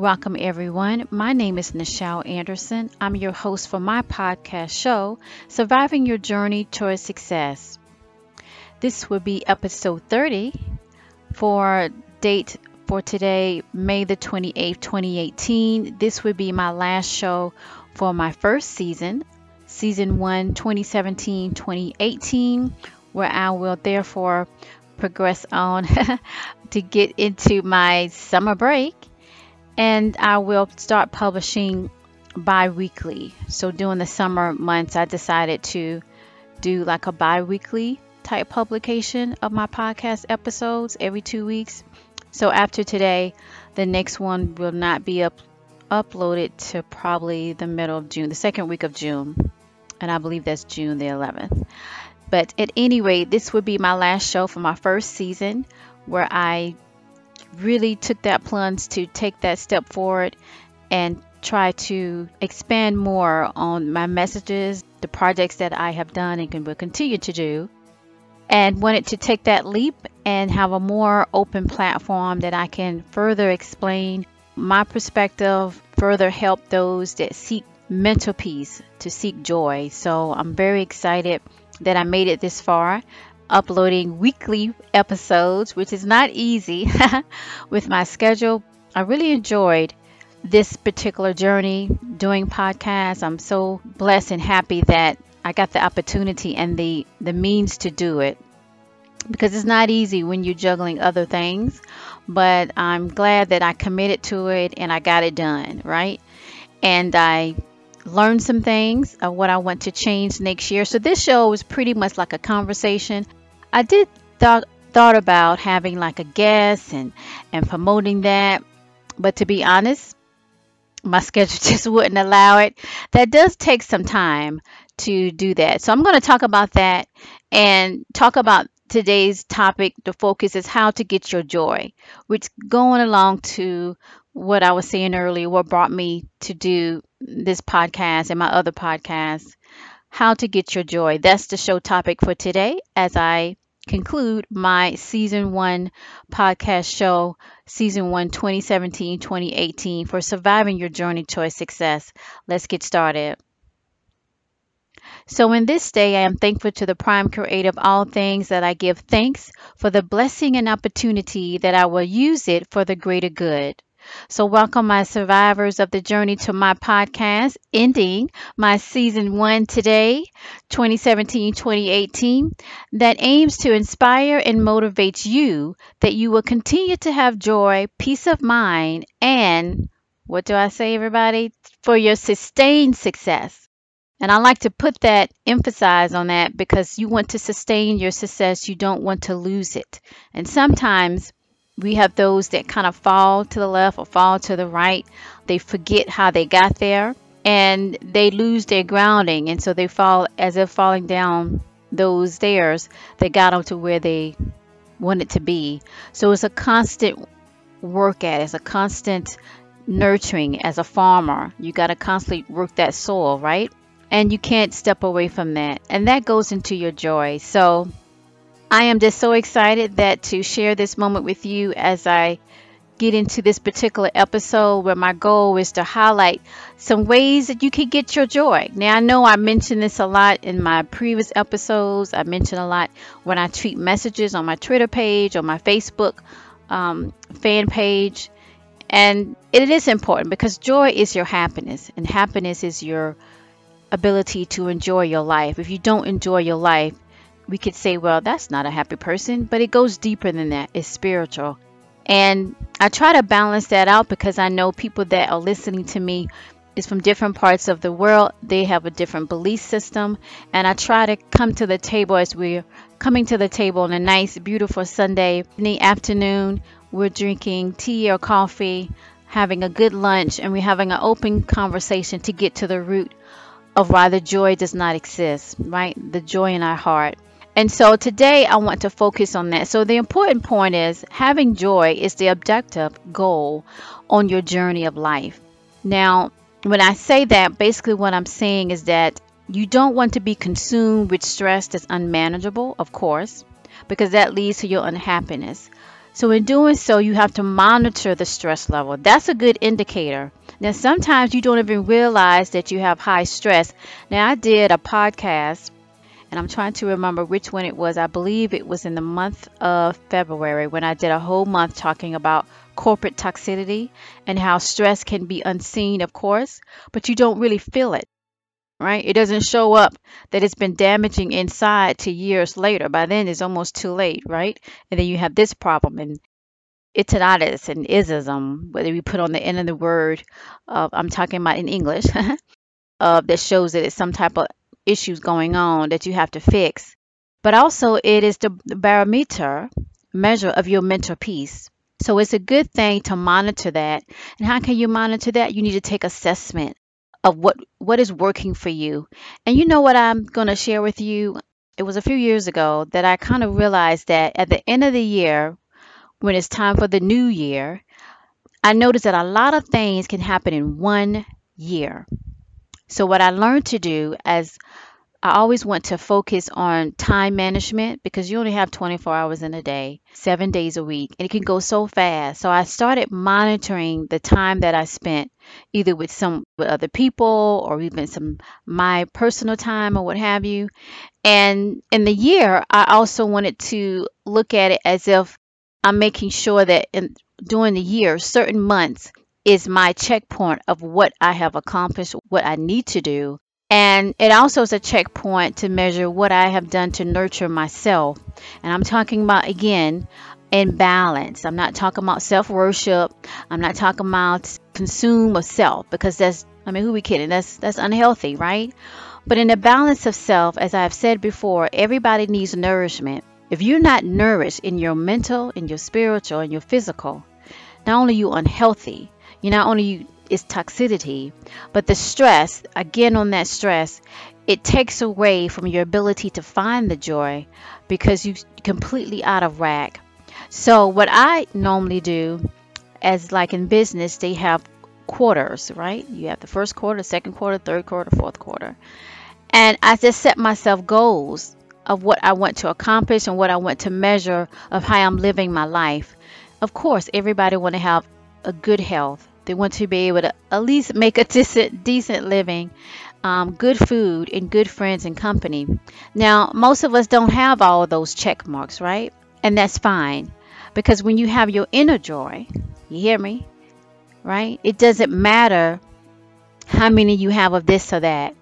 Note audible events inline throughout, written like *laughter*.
Welcome, everyone. My name is Nichel Anderson. I'm your host for my podcast show, Surviving Your Journey Towards Success. This will be episode 30 for date for today, May the 28th, 2018. This will be my last show for my first season, season 1, 2017 2018, where I will therefore progress on *laughs* to get into my summer break and I will start publishing bi weekly. So, during the summer months, I decided to do like a bi weekly type publication of my podcast episodes every two weeks. So, after today, the next one will not be up, uploaded to probably the middle of June, the second week of June. And I believe that's June the 11th. But at any rate, this would be my last show for my first season where I really took that plunge to take that step forward and try to expand more on my messages, the projects that I have done and will continue to do, and wanted to take that leap and have a more open platform that I can further explain my perspective, further help those that seek mental peace, to seek joy. So I'm very excited that I made it this far uploading weekly episodes, which is not easy *laughs* with my schedule. I really enjoyed this particular journey doing podcasts. I'm so blessed and happy that I got the opportunity and the, the means to do it because it's not easy when you're juggling other things. But I'm glad that I committed to it and I got it done, right? And I learned some things of what I want to change next year. So this show was pretty much like a conversation I did thought thought about having like a guest and and promoting that, but to be honest, my *laughs* schedule just wouldn't allow it. That does take some time to do that. So I'm going to talk about that and talk about today's topic. The focus is how to get your joy, which going along to what I was saying earlier, what brought me to do this podcast and my other podcasts. How to get your joy. That's the show topic for today as I conclude my season one podcast show, season one 2017 2018, for surviving your journey towards success. Let's get started. So, in this day, I am thankful to the prime creator of all things that I give thanks for the blessing and opportunity that I will use it for the greater good. So, welcome, my survivors of the journey to my podcast, ending my season one today, 2017 2018, that aims to inspire and motivate you that you will continue to have joy, peace of mind, and what do I say, everybody? For your sustained success. And I like to put that, emphasize on that because you want to sustain your success. You don't want to lose it. And sometimes we have those that kind of fall to the left or fall to the right. They forget how they got there and they lose their grounding. And so they fall as if falling down those stairs they got them to where they wanted to be. So it's a constant work at, it's a constant nurturing as a farmer. You got to constantly work that soil, right? And you can't step away from that. And that goes into your joy. So I am just so excited that to share this moment with you as I get into this particular episode where my goal is to highlight some ways that you can get your joy. Now, I know I mentioned this a lot in my previous episodes. I mentioned a lot when I tweet messages on my Twitter page, on my Facebook um, fan page. And it is important because joy is your happiness, and happiness is your ability to enjoy your life. If you don't enjoy your life, we could say, well, that's not a happy person, but it goes deeper than that. It's spiritual. And I try to balance that out because I know people that are listening to me is from different parts of the world. They have a different belief system. And I try to come to the table as we're coming to the table on a nice, beautiful Sunday in the afternoon. We're drinking tea or coffee, having a good lunch, and we're having an open conversation to get to the root of why the joy does not exist, right? The joy in our heart. And so today I want to focus on that. So the important point is having joy is the objective goal on your journey of life. Now, when I say that, basically what I'm saying is that you don't want to be consumed with stress that's unmanageable, of course, because that leads to your unhappiness. So, in doing so, you have to monitor the stress level. That's a good indicator. Now, sometimes you don't even realize that you have high stress. Now, I did a podcast and I'm trying to remember which one it was. I believe it was in the month of February when I did a whole month talking about corporate toxicity and how stress can be unseen, of course, but you don't really feel it, right? It doesn't show up that it's been damaging inside to years later. By then, it's almost too late, right? And then you have this problem and iteratus and isism, whether you put on the end of the word, uh, I'm talking about in English, *laughs* uh, that shows that it's some type of issues going on that you have to fix. But also, it is the barometer measure of your mental peace. So it's a good thing to monitor that. And how can you monitor that? You need to take assessment of what what is working for you. And you know what I'm going to share with you? It was a few years ago that I kind of realized that at the end of the year, when it's time for the new year, I noticed that a lot of things can happen in one year. So, what I learned to do as I always want to focus on time management because you only have 24 hours in a day, seven days a week, and it can go so fast. So I started monitoring the time that I spent either with some with other people or even some my personal time or what have you. And in the year, I also wanted to look at it as if I'm making sure that in, during the year, certain months, is my checkpoint of what I have accomplished, what I need to do. And it also is a checkpoint to measure what I have done to nurture myself. And I'm talking about, again, in balance. I'm not talking about self worship. I'm not talking about consume of self because that's, I mean, who we kidding? That's, that's unhealthy, right? But in the balance of self, as I've said before, everybody needs nourishment. If you're not nourished in your mental, in your spiritual, in your physical, not only you unhealthy, you not only is toxicity, but the stress, again on that stress, it takes away from your ability to find the joy because you're completely out of whack. So what I normally do as like in business, they have quarters, right? You have the first quarter, second quarter, third quarter, fourth quarter. And I just set myself goals of what I want to accomplish and what I want to measure of how I'm living my life. Of course, everybody want to have a good health, they want to be able to at least make a decent, decent living, um, good food, and good friends and company. Now, most of us don't have all those check marks, right? And that's fine because when you have your inner joy, you hear me, right? It doesn't matter how many you have of this or that.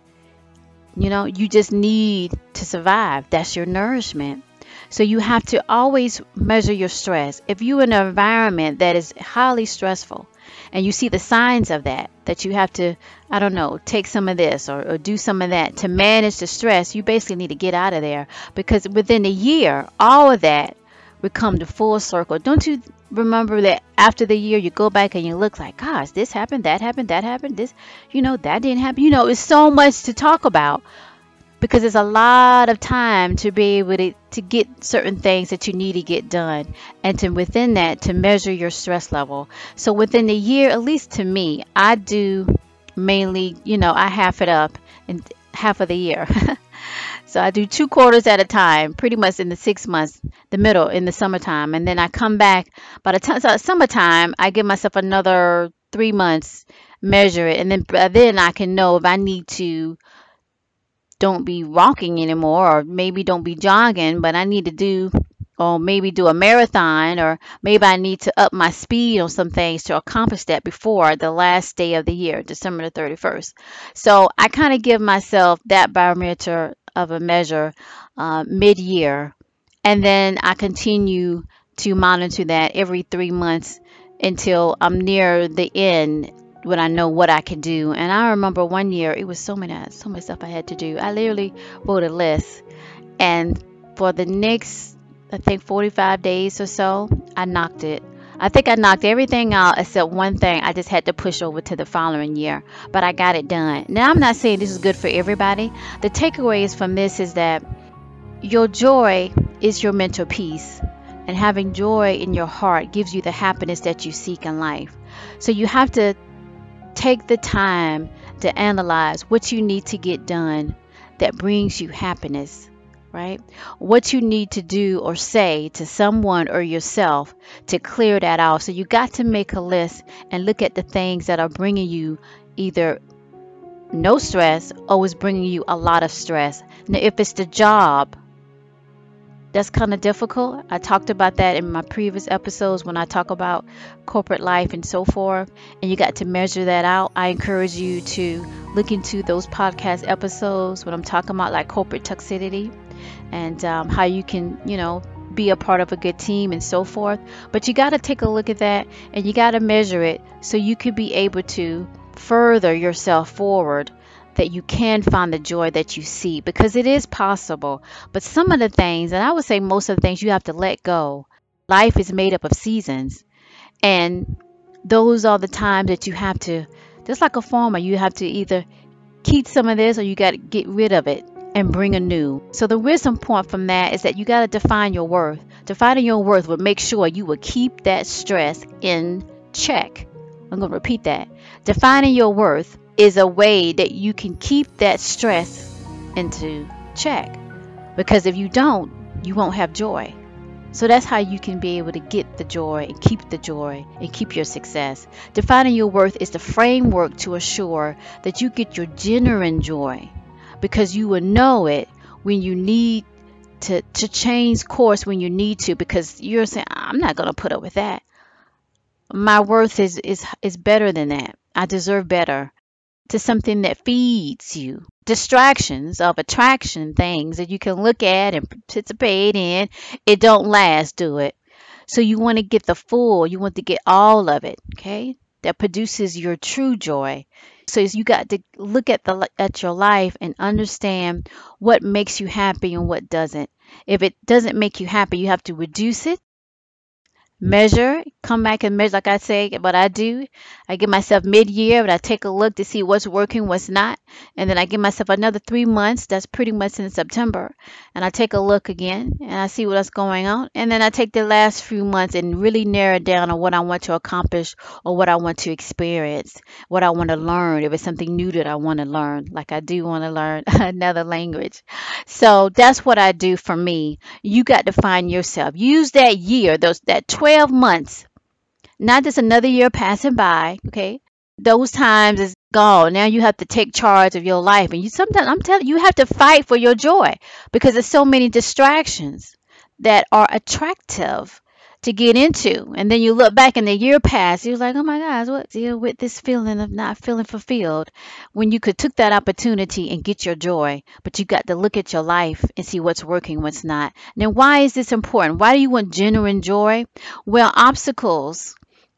You know, you just need to survive. That's your nourishment. So you have to always measure your stress. If you're in an environment that is highly stressful, and you see the signs of that, that you have to, I don't know, take some of this or, or do some of that to manage the stress, you basically need to get out of there because within a year, all of that would come to full circle. Don't you remember that after the year you go back and you look like, gosh, this happened, that happened, that happened, this, you know, that didn't happen. You know, it's so much to talk about because it's a lot of time to be able to, to get certain things that you need to get done and to within that to measure your stress level. So within the year at least to me i do mainly you know i half it up in half of the year. *laughs* So i do two quarters at a time pretty much in the six months the middle in the summertime. And then i come back by the time so summertime i give myself another three months measure it. And then then i can know if i need to don't be walking anymore or maybe don't be jogging but i need to do or maybe do a marathon or maybe i need to up my speed on some things to accomplish that before the last day of the year december the 31st so i kind of give myself that barometer of a measure uh, mid-year and then i continue to monitor that every three months until i'm near the end when I know what I can do. And I remember one year it was so many so much stuff I had to do. I literally wrote a list, and for the next I think 45 days or so, I knocked it. I think I knocked everything out except one thing. I just had to push over to the following year, but I got it done. Now I'm not saying this is good for everybody. The takeaways from this is that your joy is your mental peace and having joy in your heart gives you the happiness that you seek in life. So you have to Take the time to analyze what you need to get done that brings you happiness, right? What you need to do or say to someone or yourself to clear that out. So you got to make a list and look at the things that are bringing you either no stress or is bringing you a lot of stress. Now, if it's the job, that's kind of difficult. I talked about that in my previous episodes when I talk about corporate life and so forth, and you got to measure that out. I encourage you to look into those podcast episodes when I'm talking about like corporate toxicity and um, how you can, you know, be a part of a good team and so forth. But you got to take a look at that and you got to measure it so you could be able to further yourself forward that you can find the joy that you see because it is possible. But some of the things, and I would say most of the things, you have to let go. Life is made up of seasons, and those are the times that you have to, just like a farmer, you have to either keep some of this or you got to get rid of it and bring a new. So the wisdom point from that is that you got to define your worth. Defining your worth will make sure you will keep that stress in check. I'm going to repeat that. Defining your worth is a way that you can keep that stress into check. Because if you don't, you won't have joy. So that's how you can be able to get the joy and keep the joy and keep your success. Defining your worth is the framework to assure that you get your genuine joy because you will know it when you need to, to change course when you need to because you're saying, I'm not going to put up with that. My worth is, is, is better than that. I deserve better to something that feeds you. Distractions of attraction things that you can look at and participate in, it don't last, do it. So you want to get the full, you want to get all of it, okay? That produces your true joy. So you got to look at the at your life and understand what makes you happy and what doesn't. If it doesn't make you happy, you have to reduce it measure, come back and measure, like I say, what I do. I give myself mid-year, but I take a look to see what's working, what's not. And then I give myself another three months. That's pretty much in September. And I take a look again and I see what's going on. And then I take the last few months and really narrow down on what I want to accomplish or what I want to experience, what I want to learn. If it's something new that I want to learn, like I do want to learn *laughs* another language. So that's what I do for me. You got to find yourself. Use that year, those that 12 12 months, not just another year passing by, okay? Those times is gone. Now you have to take charge of your life. And you sometimes, I'm telling you, you have to fight for your joy because there's so many distractions that are attractive to get into. And then you look back and the year passed, you're like, oh my gosh, what deal with this feeling of not feeling fulfilled when you could took that opportunity and get your joy. But you got to look at your life and see what's working, what's not. Now, why is this important? Why do you want genuine joy? Well, obstacles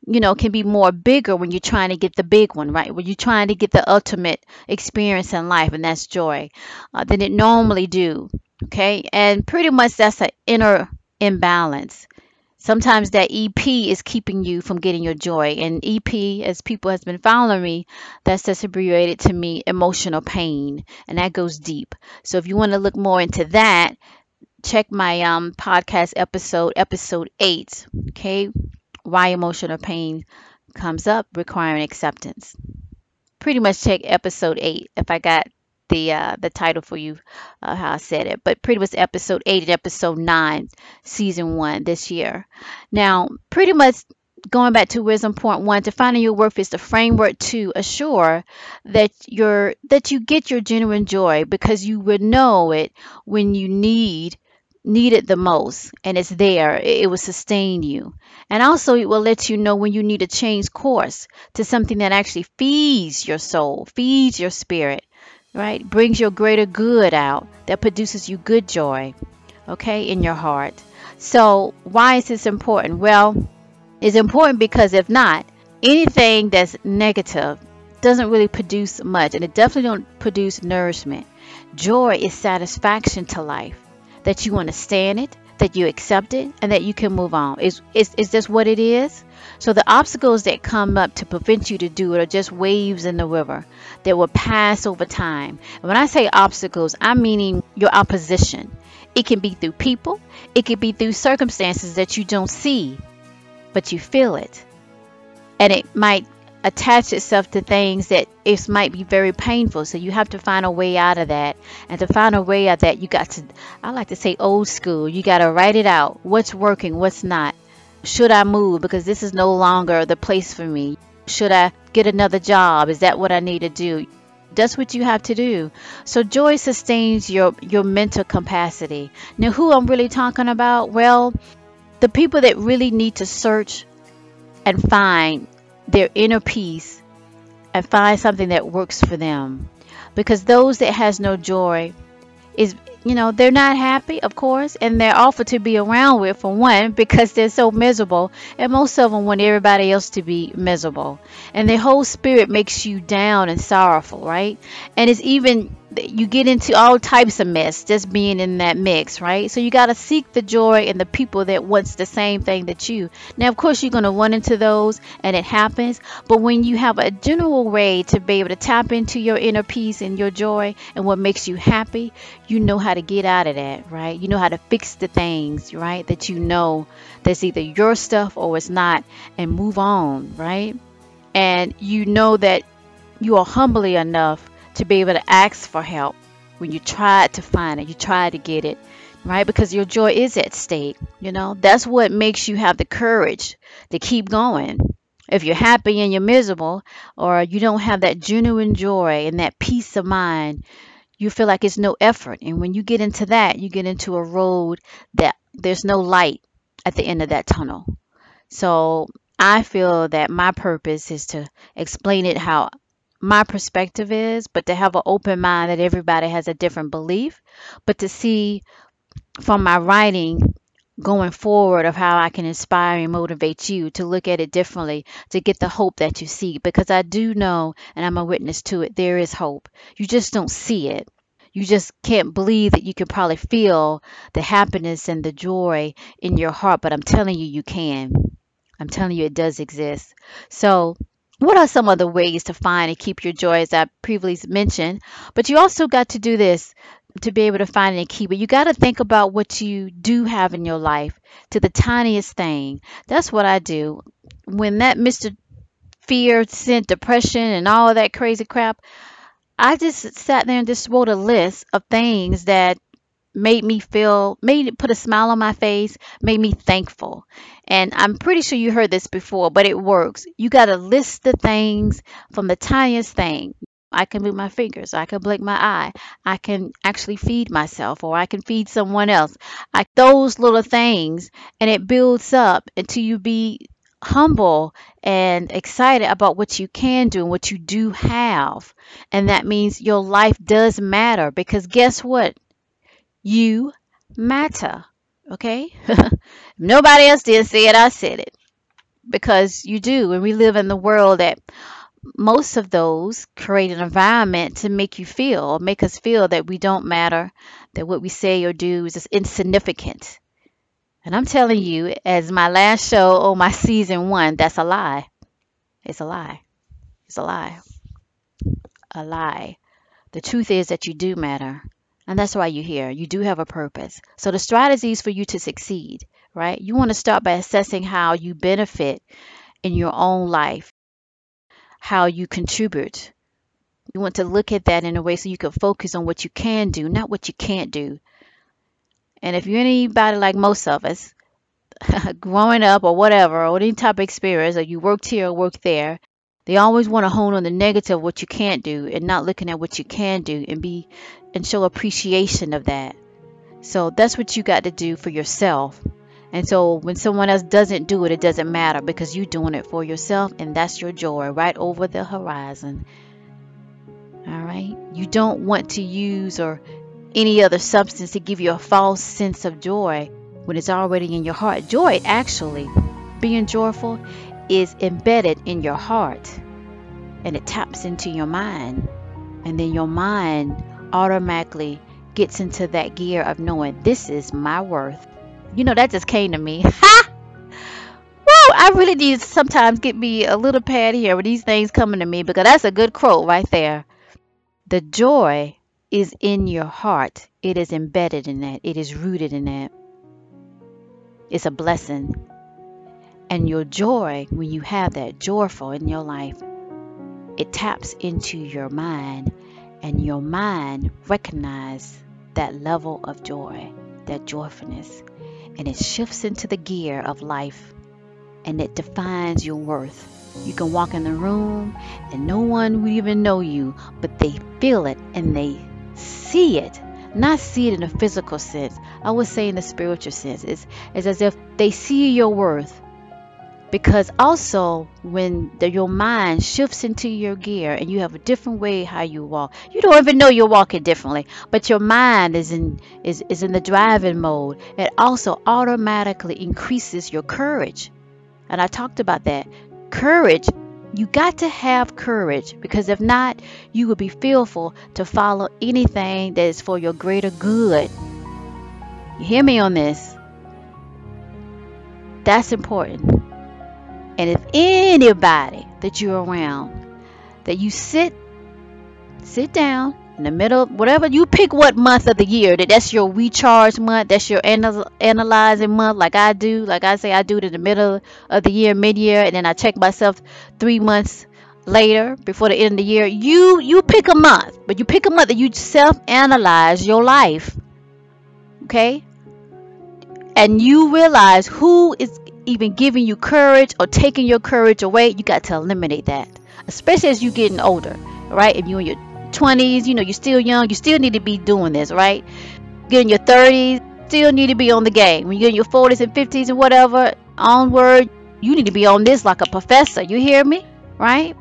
you know, can be more bigger when you're trying to get the big one, right? When you're trying to get the ultimate experience in life, and that's joy, uh, than it normally do. Okay, and pretty much that's an inner imbalance. Sometimes that EP is keeping you from getting your joy. And EP, as people has been following me, that's just abbreviated to me emotional pain. And that goes deep. So if you want to look more into that, check my um, podcast episode, episode eight. Okay. Why emotional pain comes up requiring acceptance. Pretty much check episode eight if I got the uh, the title for you, uh, how I said it, but pretty much episode eight and episode nine, season one this year. Now, pretty much going back to wisdom point one, defining your worth is the framework to assure that you're that you get your genuine joy because you would know it when you need it the most and it's there. It will sustain you. And also it will let you know when you need to change course to something that actually feeds your soul feeds your spirit right? Brings your greater good out that produces you good joy, okay, in your heart. So, why is this important? Well, it's important because if not, anything that's negative doesn't really produce much and it definitely don't produce nourishment. Joy is satisfaction to life that you understand it, that you accept it, and that you can move on. Is is is this what it is? So the obstacles that come up to prevent you to do it are just waves in the river that will pass over time. And when I say obstacles, I'm meaning your opposition. It can be through people, it can be through circumstances that you don't see, but you feel it. And it might attach itself to things that it might be very painful. So you have to find a way out of that. And to find a way out of that, you got to, I like to say old school, you got to write it out. What's working, what's not. Should I move because this is no longer the place for me? Should I get another job? Is that what I need to do? That's what you have to do. So joy sustains your your mental capacity. Now who I'm really talking about? Well, the people that really need to search and find their inner peace and find something that works for them. Because those that has no joy is you know they're not happy of course and they're awful to be around with for one *laughs* because they're so miserable and most of them want everybody else to be miserable and their whole spirit makes you down and sorrowful right and it's even you get into all types of mess just being in that mix, right? So you got to seek the joy in the people that wants the same thing that you. Now, of course, you're going to run into those and it happens, but when you have a general way to be able to tap into your inner peace and your joy and what makes you happy, you know how to get out of that, right? You know how to fix the things, right? That you know that's either your stuff or it's not and move on, right? And you know that you are humbly enough to be able to ask for help when you try to find it, you try to get it, right? Because your joy is at stake. You know, that's what makes you have the courage to keep going. If you're happy and you're miserable, or you don't have that genuine joy and that peace of mind, you feel like it's no effort. And when you get into that, you get into a road that there's no light at the end of that tunnel. So I feel that my purpose is to explain it how my perspective is, but to have an open mind that everybody has a different belief, but to see from my writing going forward of how I can inspire and motivate you to look at it differently, to get the hope that you see. Because I do know, and I'm a witness to it, there is hope. You just don't see it. You just can't believe that you can probably feel the happiness and the joy in your heart, but I'm telling you, you can. I'm telling you, it does exist. So, what are some of the ways to find and keep your joy as I previously mentioned? But you also got to do this to be able to find and keep it. You got to think about what you do have in your life to the tiniest thing. That's what I do. When that Mr. Fear sent depression and all that crazy crap, I just sat there and just wrote a list of things that made me feel made it put a smile on my face made me thankful and i'm pretty sure you heard this before but it works you got to list the things from the tiniest thing I can move my fingers. I can blink my eye. I can actually feed myself or I can feed someone else. I those little things and it builds up until you be humble and excited about what you can do and what you do have. And that means your life does matter because guess what? You matter. Okay? *laughs* Nobody else did say it, I said it. Because you do. And we live in the world that most of those create an environment to make you feel, or make us feel that we don't matter, that what we say or do is just insignificant. And I'm telling you, as my last show on my season one, that's a lie. It's a lie. It's a lie. A lie. The truth is that you do matter. And that's why you're here. You do have a purpose. So the strategies for you to succeed, right? You want to start by assessing how you benefit in your own life, how you contribute. You want to look at that in a way so you can focus on what you can do, not what you can't do. And if you're anybody like most of us, *laughs* growing up or whatever, or any type of experience, or you worked here or worked there, they always want to hone on the negative, what you can't do, and not looking at what you can do and be and show appreciation of that. So that's what you got to do for yourself. And so when someone else doesn't do it, it doesn't matter because you're doing it for yourself and that's your joy right over the horizon. All right? You don't want to use or any other substance to give you a false sense of joy when it's already in your heart. Joy, actually, being joyful, is embedded in your heart and it taps into your mind. And then your mind automatically gets into that gear of knowing this is my worth. You know, that just came to me. *laughs* Ha! Woo! I really need sometimes get me a little pad here with these things coming to me because that's a good quote right there. The joy is in your heart. It is embedded in that. It is rooted in that. It's a blessing. And your joy, when you have that joyful in your life, it taps into your mind and your mind recognize that level of joy, that joyfulness, and it shifts into the gear of life and it defines your worth. You can walk in the room and no one will even know you, but they feel it and they see it. Not see it in a physical sense. I would say in the spiritual sense. It's, it's as if they see your worth because also when the, your mind shifts into your gear and you have a different way how you walk you don't even know you're walking differently but your mind is in is, is in the driving mode. It also automatically increases your courage. And i talked about that. Courage you got to have courage because if not you will be fearful to follow anything that is for your greater good. You hear me on this? That's important and if anybody that you're around, that you sit, sit down in the middle, whatever you pick, what month of the year that that's your recharge month, that's your anal- analyzing month, like I do. Like I say, I do it in the middle of the year, mid-year, and then I check myself three months later before the end of the year. You you pick a month, but you pick a month that you self-analyze your life. Okay, and you realize who is even giving you courage or taking your courage away, you got to eliminate that. Especially as you're getting older, right? If you're in your 20s, you know, you're still young, you still need to be doing this, right? Get in your 30s, still need to be on the game. When you get in your 40s and 50s and whatever, onward, you need to be on this like a professor. You hear me? Right?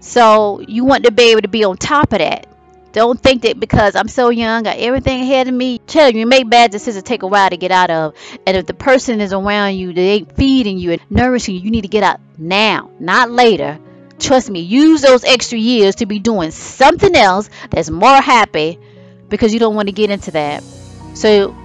So you want to be able to be on top of that. Don't think that because I'm so young, got everything ahead of me. Tell you, make bad decisions take a while to get out of. And if the person is around you, they ain't feeding you and nourishing you, you need to get out now, not later. Trust me, use those extra years to be doing something else that's more happy because you don't want to get into that. So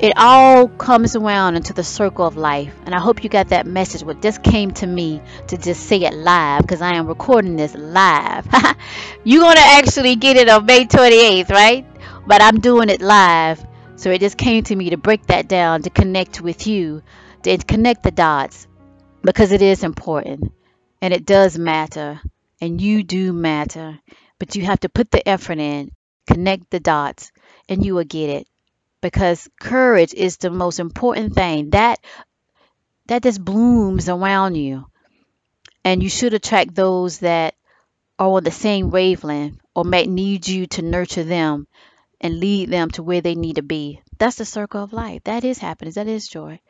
it all comes around into the circle of life. And I hope you got that message. What just came to me to just say it live because I am recording this live. *laughs* You're going to actually get it on May 28th, right? But I'm doing it live. So it just came to me to break that down, to connect with you, to connect the dots because it is important and it does matter and you do matter. But you have to put the effort in, connect the dots, and you will get it because courage is the most important thing. That that just blooms around you. And you should attract those that are on the same wavelength or might need you to nurture them and lead them to where they need to be. That's the circle of life. That is happiness. That is joy.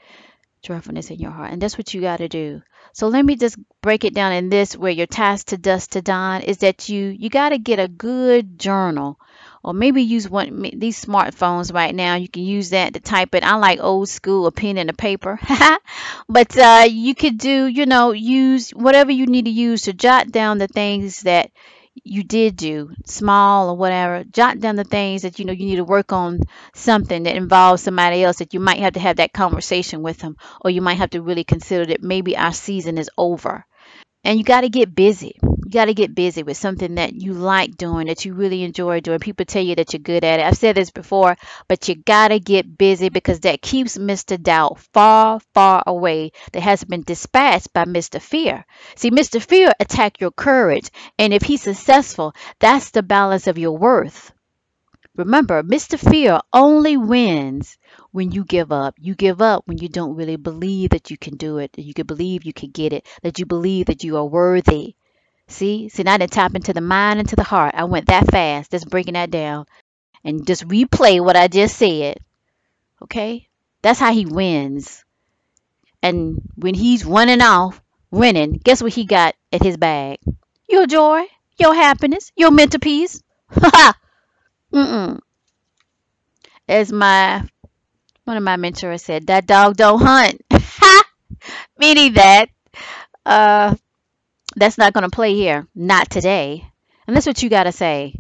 Joyfulness in your heart. And that's what you got to do. So let me just break it down in this where your task to dusk to dawn is that you you got to get a good journal or maybe use one these smartphones right now you can use that to type it. I like old school a pen and a paper. *laughs* But uh, you could do you know use whatever you need to use to jot down the things that you did do small or whatever. Jot down the things that you know you need to work on something that involves somebody else that you might have to have that conversation with them or you might have to really consider that maybe our season is over. And you got to get busy got to get busy with something that you like doing, that you really enjoy doing. People tell you that you're good at it. I've said this before, but you got to get busy because that keeps Mr. Doubt far, far away. That has been dispatched by Mr. Fear. See, Mr. Fear attack your courage, and if he's successful, that's the balance of your worth. Remember, Mr. Fear only wins when you give up. You give up when you don't really believe that you can do it, that you can believe you can get it, that you believe that you are worthy. See, see, now I didn't tap into the mind and to the heart. I went that fast, just breaking that down, and just replay what I just said. Okay, that's how he wins. And when he's running off, winning, guess what he got at his bag? Your joy, your happiness, your mental peace. Ha *laughs* Mm-mm. As my one of my mentors said, that dog don't hunt. *laughs* Ha! Meaning that uh that's not going to play here. Not today. And that's what you got to say.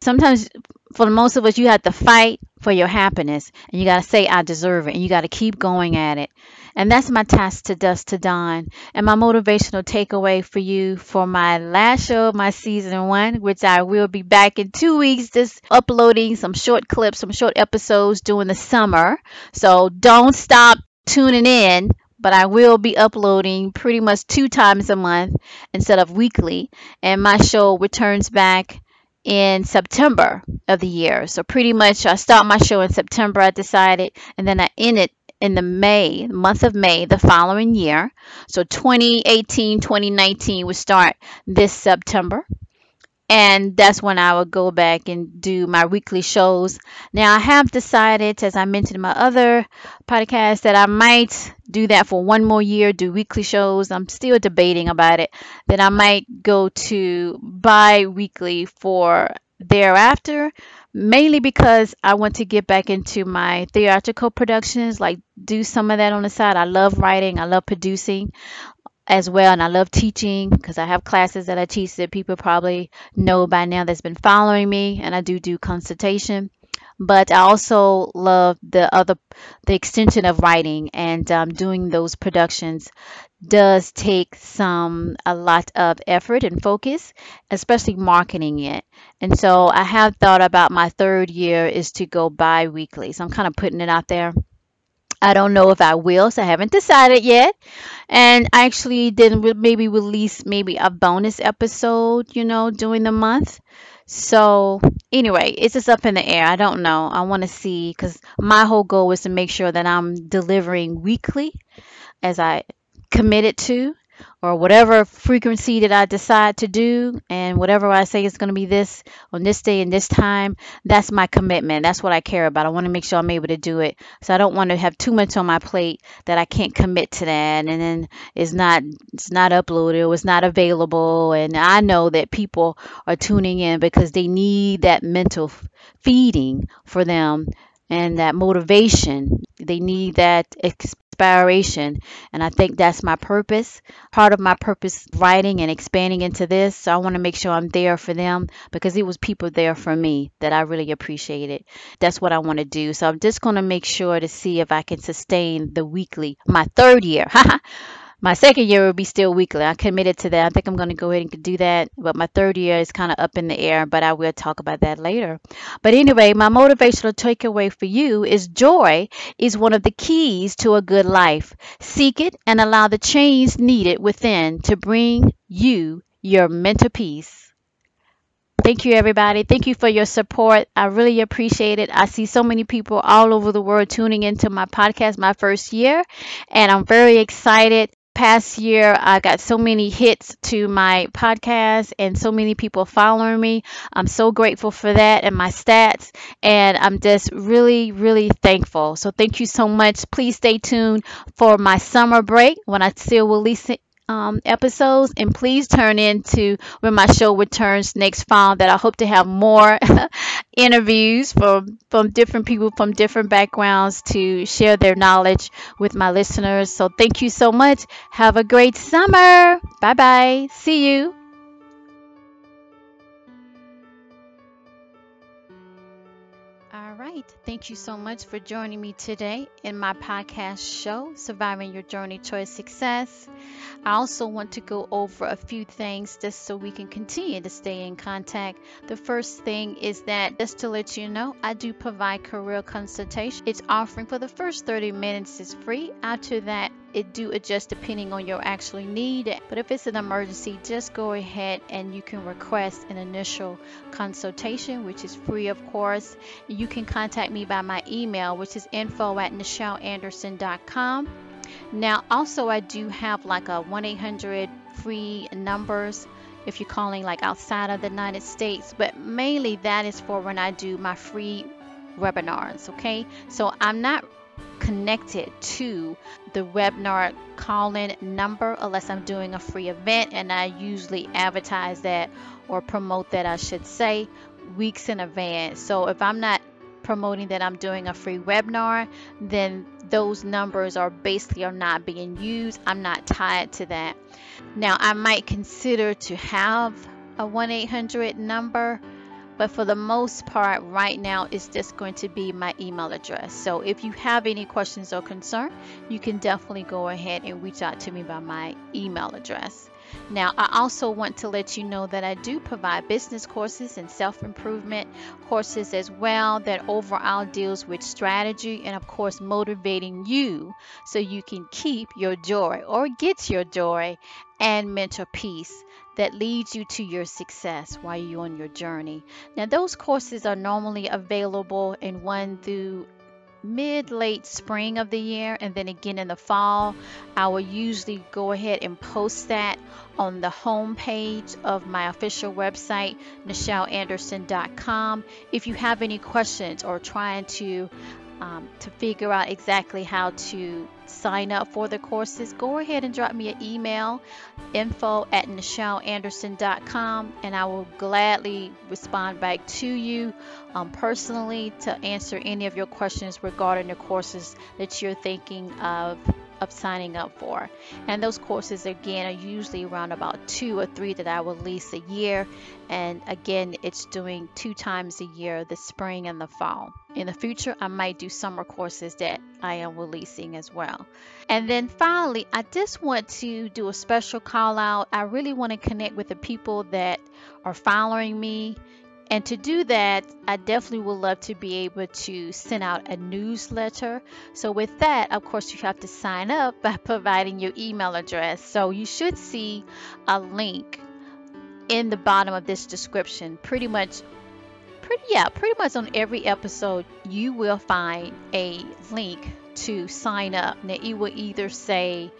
Sometimes, for most of us, you have to fight for your happiness. And you got to say, I deserve it. And you got to keep going at it. And that's my task to dusk to dawn. And my motivational takeaway for you for my last show of my season one, which I will be back in two weeks, just uploading some short clips, some short episodes during the summer. So don't stop tuning in but I will be uploading pretty much two times a month instead of weekly. And my show returns back in September of the year. So pretty much I start my show in September, I decided, and then I end it in the May, month of May, the following year. So 2018, 2019 would start this September and that's when I would go back and do my weekly shows. Now, I have decided, as I mentioned in my other podcast, that I might do that for one more year, do weekly shows. I'm still debating about it. That I might go to bi weekly for thereafter, mainly because I want to get back into my theatrical productions, like do some of that on the side. I love writing, I love producing as well and I love teaching because I have classes that I teach that people probably know by now that's been following me and I do do consultation. But I also love the other the extension of writing and um, doing those productions does take some a lot of effort and focus especially marketing it. And so I have thought about my third year is to go bi-weekly so I'm kind of putting it out there I don't know if I will, so I haven't decided yet. And I actually didn't re- maybe release maybe a bonus episode, you know, during the month. So anyway, it's just up in the air. I don't know. I want to see because my whole goal is to make sure that I'm delivering weekly as I committed to or whatever frequency that I decide to do and whatever I say is going to be this on this day and this time, that's my commitment. That's what I care about. I want to make sure I'm able to do it. So I don't want to have too much on my plate that I can't commit to that and then it's not it's not uploaded or it's not available and I know that people are tuning in because they need that mental feeding for them and that motivation. They need that inspiration. And I think that's my purpose. Part of my purpose writing and expanding into this. So I want to make sure I'm there for them because it was people there for me that I really appreciated. That's what I want to do. So I'm just going to make sure to see if I can sustain the weekly, my third year. *laughs* my second year will be still weekly. I committed to that. I think I'm going to go ahead and do that. But my third year is kind of up in the air, but I will talk about that later. But anyway, my motivational takeaway for you is joy is one of the keys to a good life. Seek it and allow the change needed within to bring you your mental peace. Thank you, everybody. Thank you for your support. I really appreciate it. I see so many people all over the world tuning into my podcast, my first year, and I'm very excited past year, I got so many hits to my podcast and so many people following me. I'm so grateful for that and my stats. And I'm just really, really thankful. So thank you so much. Please stay tuned for my summer break when I still release it um, episodes and please turn into when my show returns next fall that I hope to have more *laughs* interviews from from different people from different backgrounds to share their knowledge with my listeners. So thank you so much. Have a great summer. Bye bye. See you. All right. Thank you so much for joining me today in my podcast show, Surviving Your Journey Towards Success. I also want to go over a few things just so we can continue to stay in contact. The first thing is that just to let you know, I do provide career consultation. It's offering for the first 30 minutes is free. After that, it do adjust depending on your actual need but if it's an emergency just go ahead and you can request an initial consultation which is free of course you can contact me by my email which is info at nichelanderson.com now also I do have like a 1-800 free numbers if you're calling like outside of the United States but mainly that is for when I do my free webinars okay so I'm not connected to the webinar call-in number unless I'm doing a free event and I usually advertise that or promote that I should say weeks in advance. So if I'm not promoting that I'm doing a free webinar, then those numbers are basically are not being used. I'm not tied to that. Now I might consider to have a 1-800 number but for the most part right now it's just going to be my email address so if you have any questions or concern you can definitely go ahead and reach out to me by my email address Now, I also want to let you know that I do provide business courses and self improvement courses as well that overall deals with strategy and, of course, motivating you so you can keep your joy or get your joy and mental peace that leads you to your success while you're on your journey. Now, those courses are normally available in one through mid late spring of the year and then again in the fall i will usually go ahead and post that on the home page of my official website nichelanderson.com if you have any questions or trying to um, to figure out exactly how to sign up for the courses, go ahead and drop me an email info at nichelanderson.com and I will gladly respond back to you um, personally to answer any of your questions regarding the courses that you're thinking of of signing up for. And those courses again are usually around about two or three that I will release a year. And again, it's doing two times a year, the spring and the fall. In the future, I might do summer courses that I am releasing as well. And then finally, I just want to do a special call out. I really want to connect with the people that are following me and to do that, I definitely would love to be able to send out a newsletter. So, with that, of course, you have to sign up by *laughs* providing your email address. So, you should see a link in the bottom of this description. Pretty much, pretty, yeah, pretty much on every episode, you will find a link to sign up. Now, it will either say,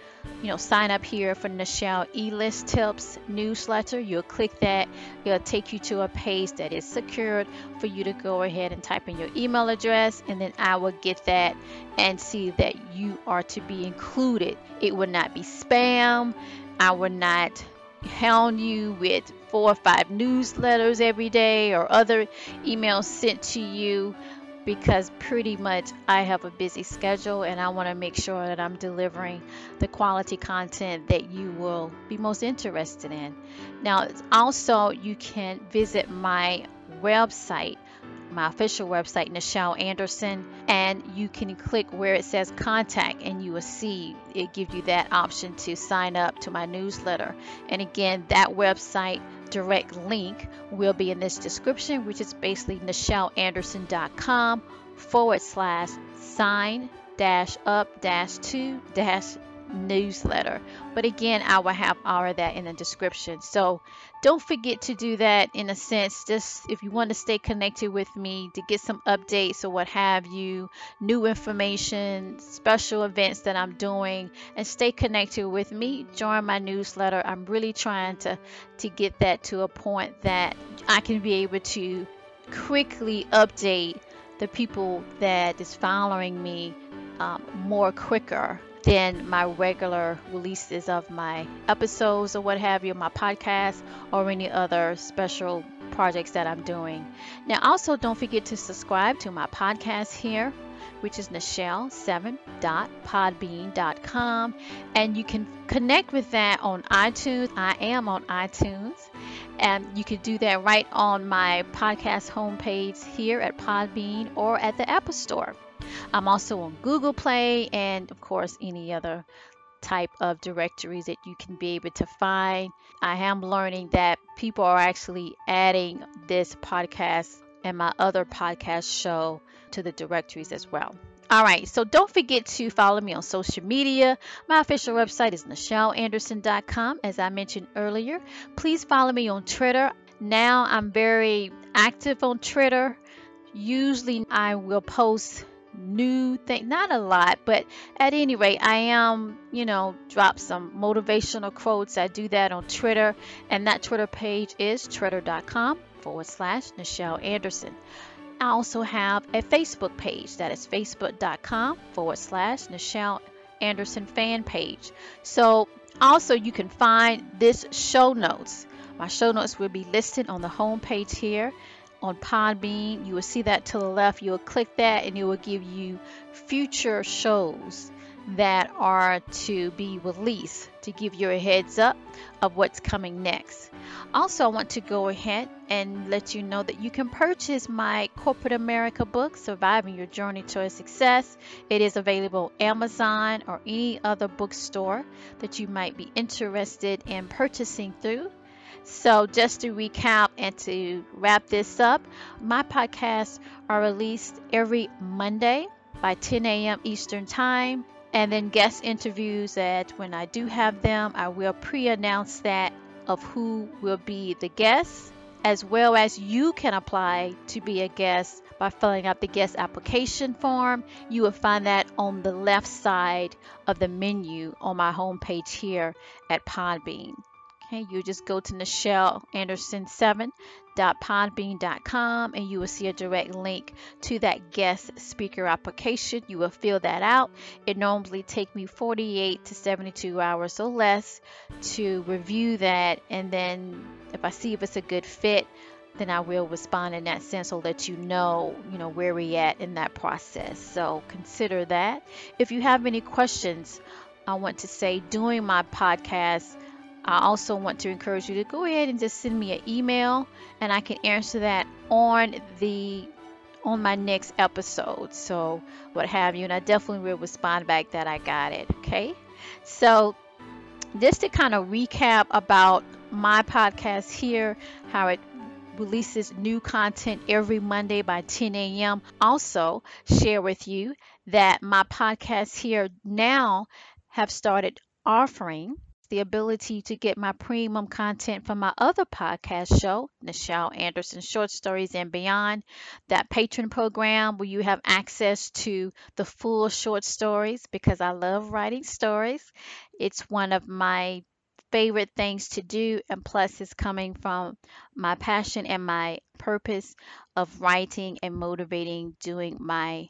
you know, sign up here for Nichel E-List Tips newsletter. You'll click that. It'll take you to a page that is secured for you to go ahead and type in your email address, and then I will get that and see that you are to be included. It will not be spam. I will not hound you with four or five newsletters every day or other emails sent to you because pretty much I have a busy schedule and I want to make sure that I'm delivering the quality content that you will be most interested in. Now, also, you can visit my website my official website, Nichel Anderson, and you can click where it says contact and you will see it gives you that option to sign up to my newsletter. And again, that website direct link will be in this description, which is basically nichelanderson.com forward slash sign dash up dash two dash newsletter. But again, I will have all of that in the description. So don't forget to do that in a sense. Just if you want to stay connected with me to get some updates or what have you, new information, special events that I'm doing, and stay connected with me, join my newsletter. I'm really trying to, to get that to a point that I can be able to quickly update the people that is following me um, more quicker than my regular releases of my episodes or what have you, my podcast, or any other special projects that I'm doing. Now, also don't forget to subscribe to my podcast here, which is Nichel7.podbean.com, and you can connect with that on iTunes. I am on iTunes. And you can do that right on my podcast homepage here at Podbean or at the Apple Store. I'm also on Google Play and, of course, any other type of directories that you can be able to find. I am learning that people are actually adding this podcast and my other podcast show to the directories as well. All right, so don't forget to follow me on social media. My official website is nichelanderson.com, as I mentioned earlier. Please follow me on Twitter. Now I'm very active on Twitter. Usually, I will post new thing not a lot but at any rate i am you know drop some motivational quotes. I do that on twitter and that twitter page is twitter.com forward slash nichel anderson. I also have a facebook page. That is facebook.com forward slash nichel anderson fan page. So also you can find this show notes. My show notes will be listed on the home page here on Podbean. You will see that to the left. You will click that and it will give you future shows that are to be released to give you a heads up of what's coming next. Also, I want to go ahead and let you know that you can purchase my Corporate America book, Surviving Your Journey to a Success. It is available Amazon or any other bookstore that you might be interested in purchasing through. So, just to recap and to wrap this up, my podcasts are released every Monday by 10 a.m. Eastern Time. And then guest interviews that when I do have them, I will pre announce that of who will be the guests, as well as you can apply to be a guest by filling out the guest application form. You will find that on the left side of the menu on my homepage here at Podbean. Okay, you just go to Nichel Anderson 7.podbean.com and you will see a direct link to that guest speaker application. You will fill that out. It normally takes me 48 to 72 hours or less to review that and then if I see if it's a good fit, then I will respond in that sense or let you know, you know, where we're at in that process. So consider that. If you have any questions, I want to say during my podcast, I also want to encourage you to go ahead and just send me an email and I can answer that on the on my next episode. So what have you and I definitely will respond back that I got it. Okay. So just to kind of recap about my podcast here, how it releases new content every Monday by 10 a.m. Also, share with you that my podcasts here now have started offering the ability to get my premium content from my other podcast show, Nichel Anderson Short Stories and Beyond, that patron program where you have access to the full short stories because I love writing stories. It's one of my favorite things to do, and plus, it's coming from my passion and my purpose of writing and motivating doing my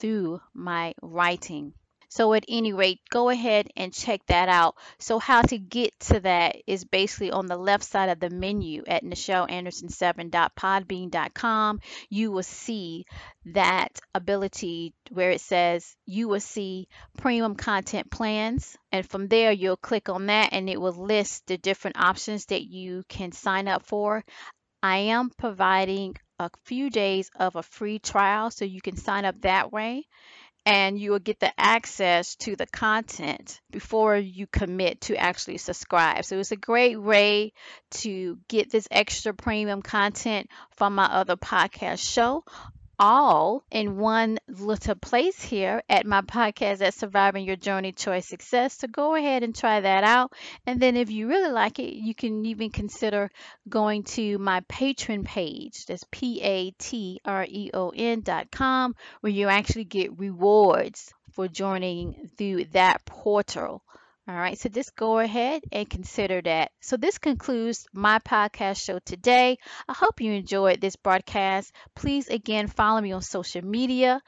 through my writing. So at any rate, go ahead and check that out. So how to get to that is basically on the left side of the menu at nichelanderson7.podbean.com. You will see that ability where it says you will see premium content plans. And from there, you'll click on that and it will list the different options that you can sign up for. I am providing a few days of a free trial so you can sign up that way and you will get the access to the content before you commit to actually subscribe. So it's a great way to get this extra premium content from my other podcast show all in one little place here at my podcast at Surviving Your Journey Towards Success. So go ahead and try that out. And then if you really like it, you can even consider going to my Patreon page. That's P A T R E O N dot com, where you actually get rewards for joining through that portal. All right, so just go ahead and consider that. So, this concludes my podcast show today. I hope you enjoyed this broadcast. Please, again, follow me on social media.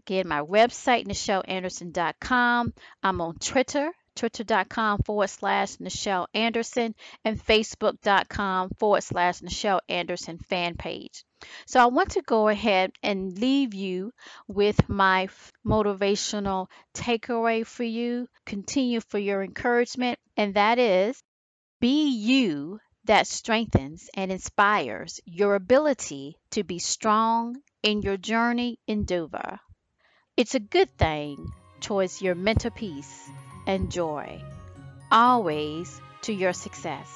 Again, my website, NichelAnderson.com. I'm on Twitter, twitter.com forward slash Nichel Anderson, and facebook.com forward slash Nichel Anderson fan page. So I want to go ahead and leave you with my motivational takeaway for you, continue for your encouragement, and that is be you that strengthens and inspires your ability to be strong in your journey endeavor. It's a good thing towards your mental peace and joy, always to your success.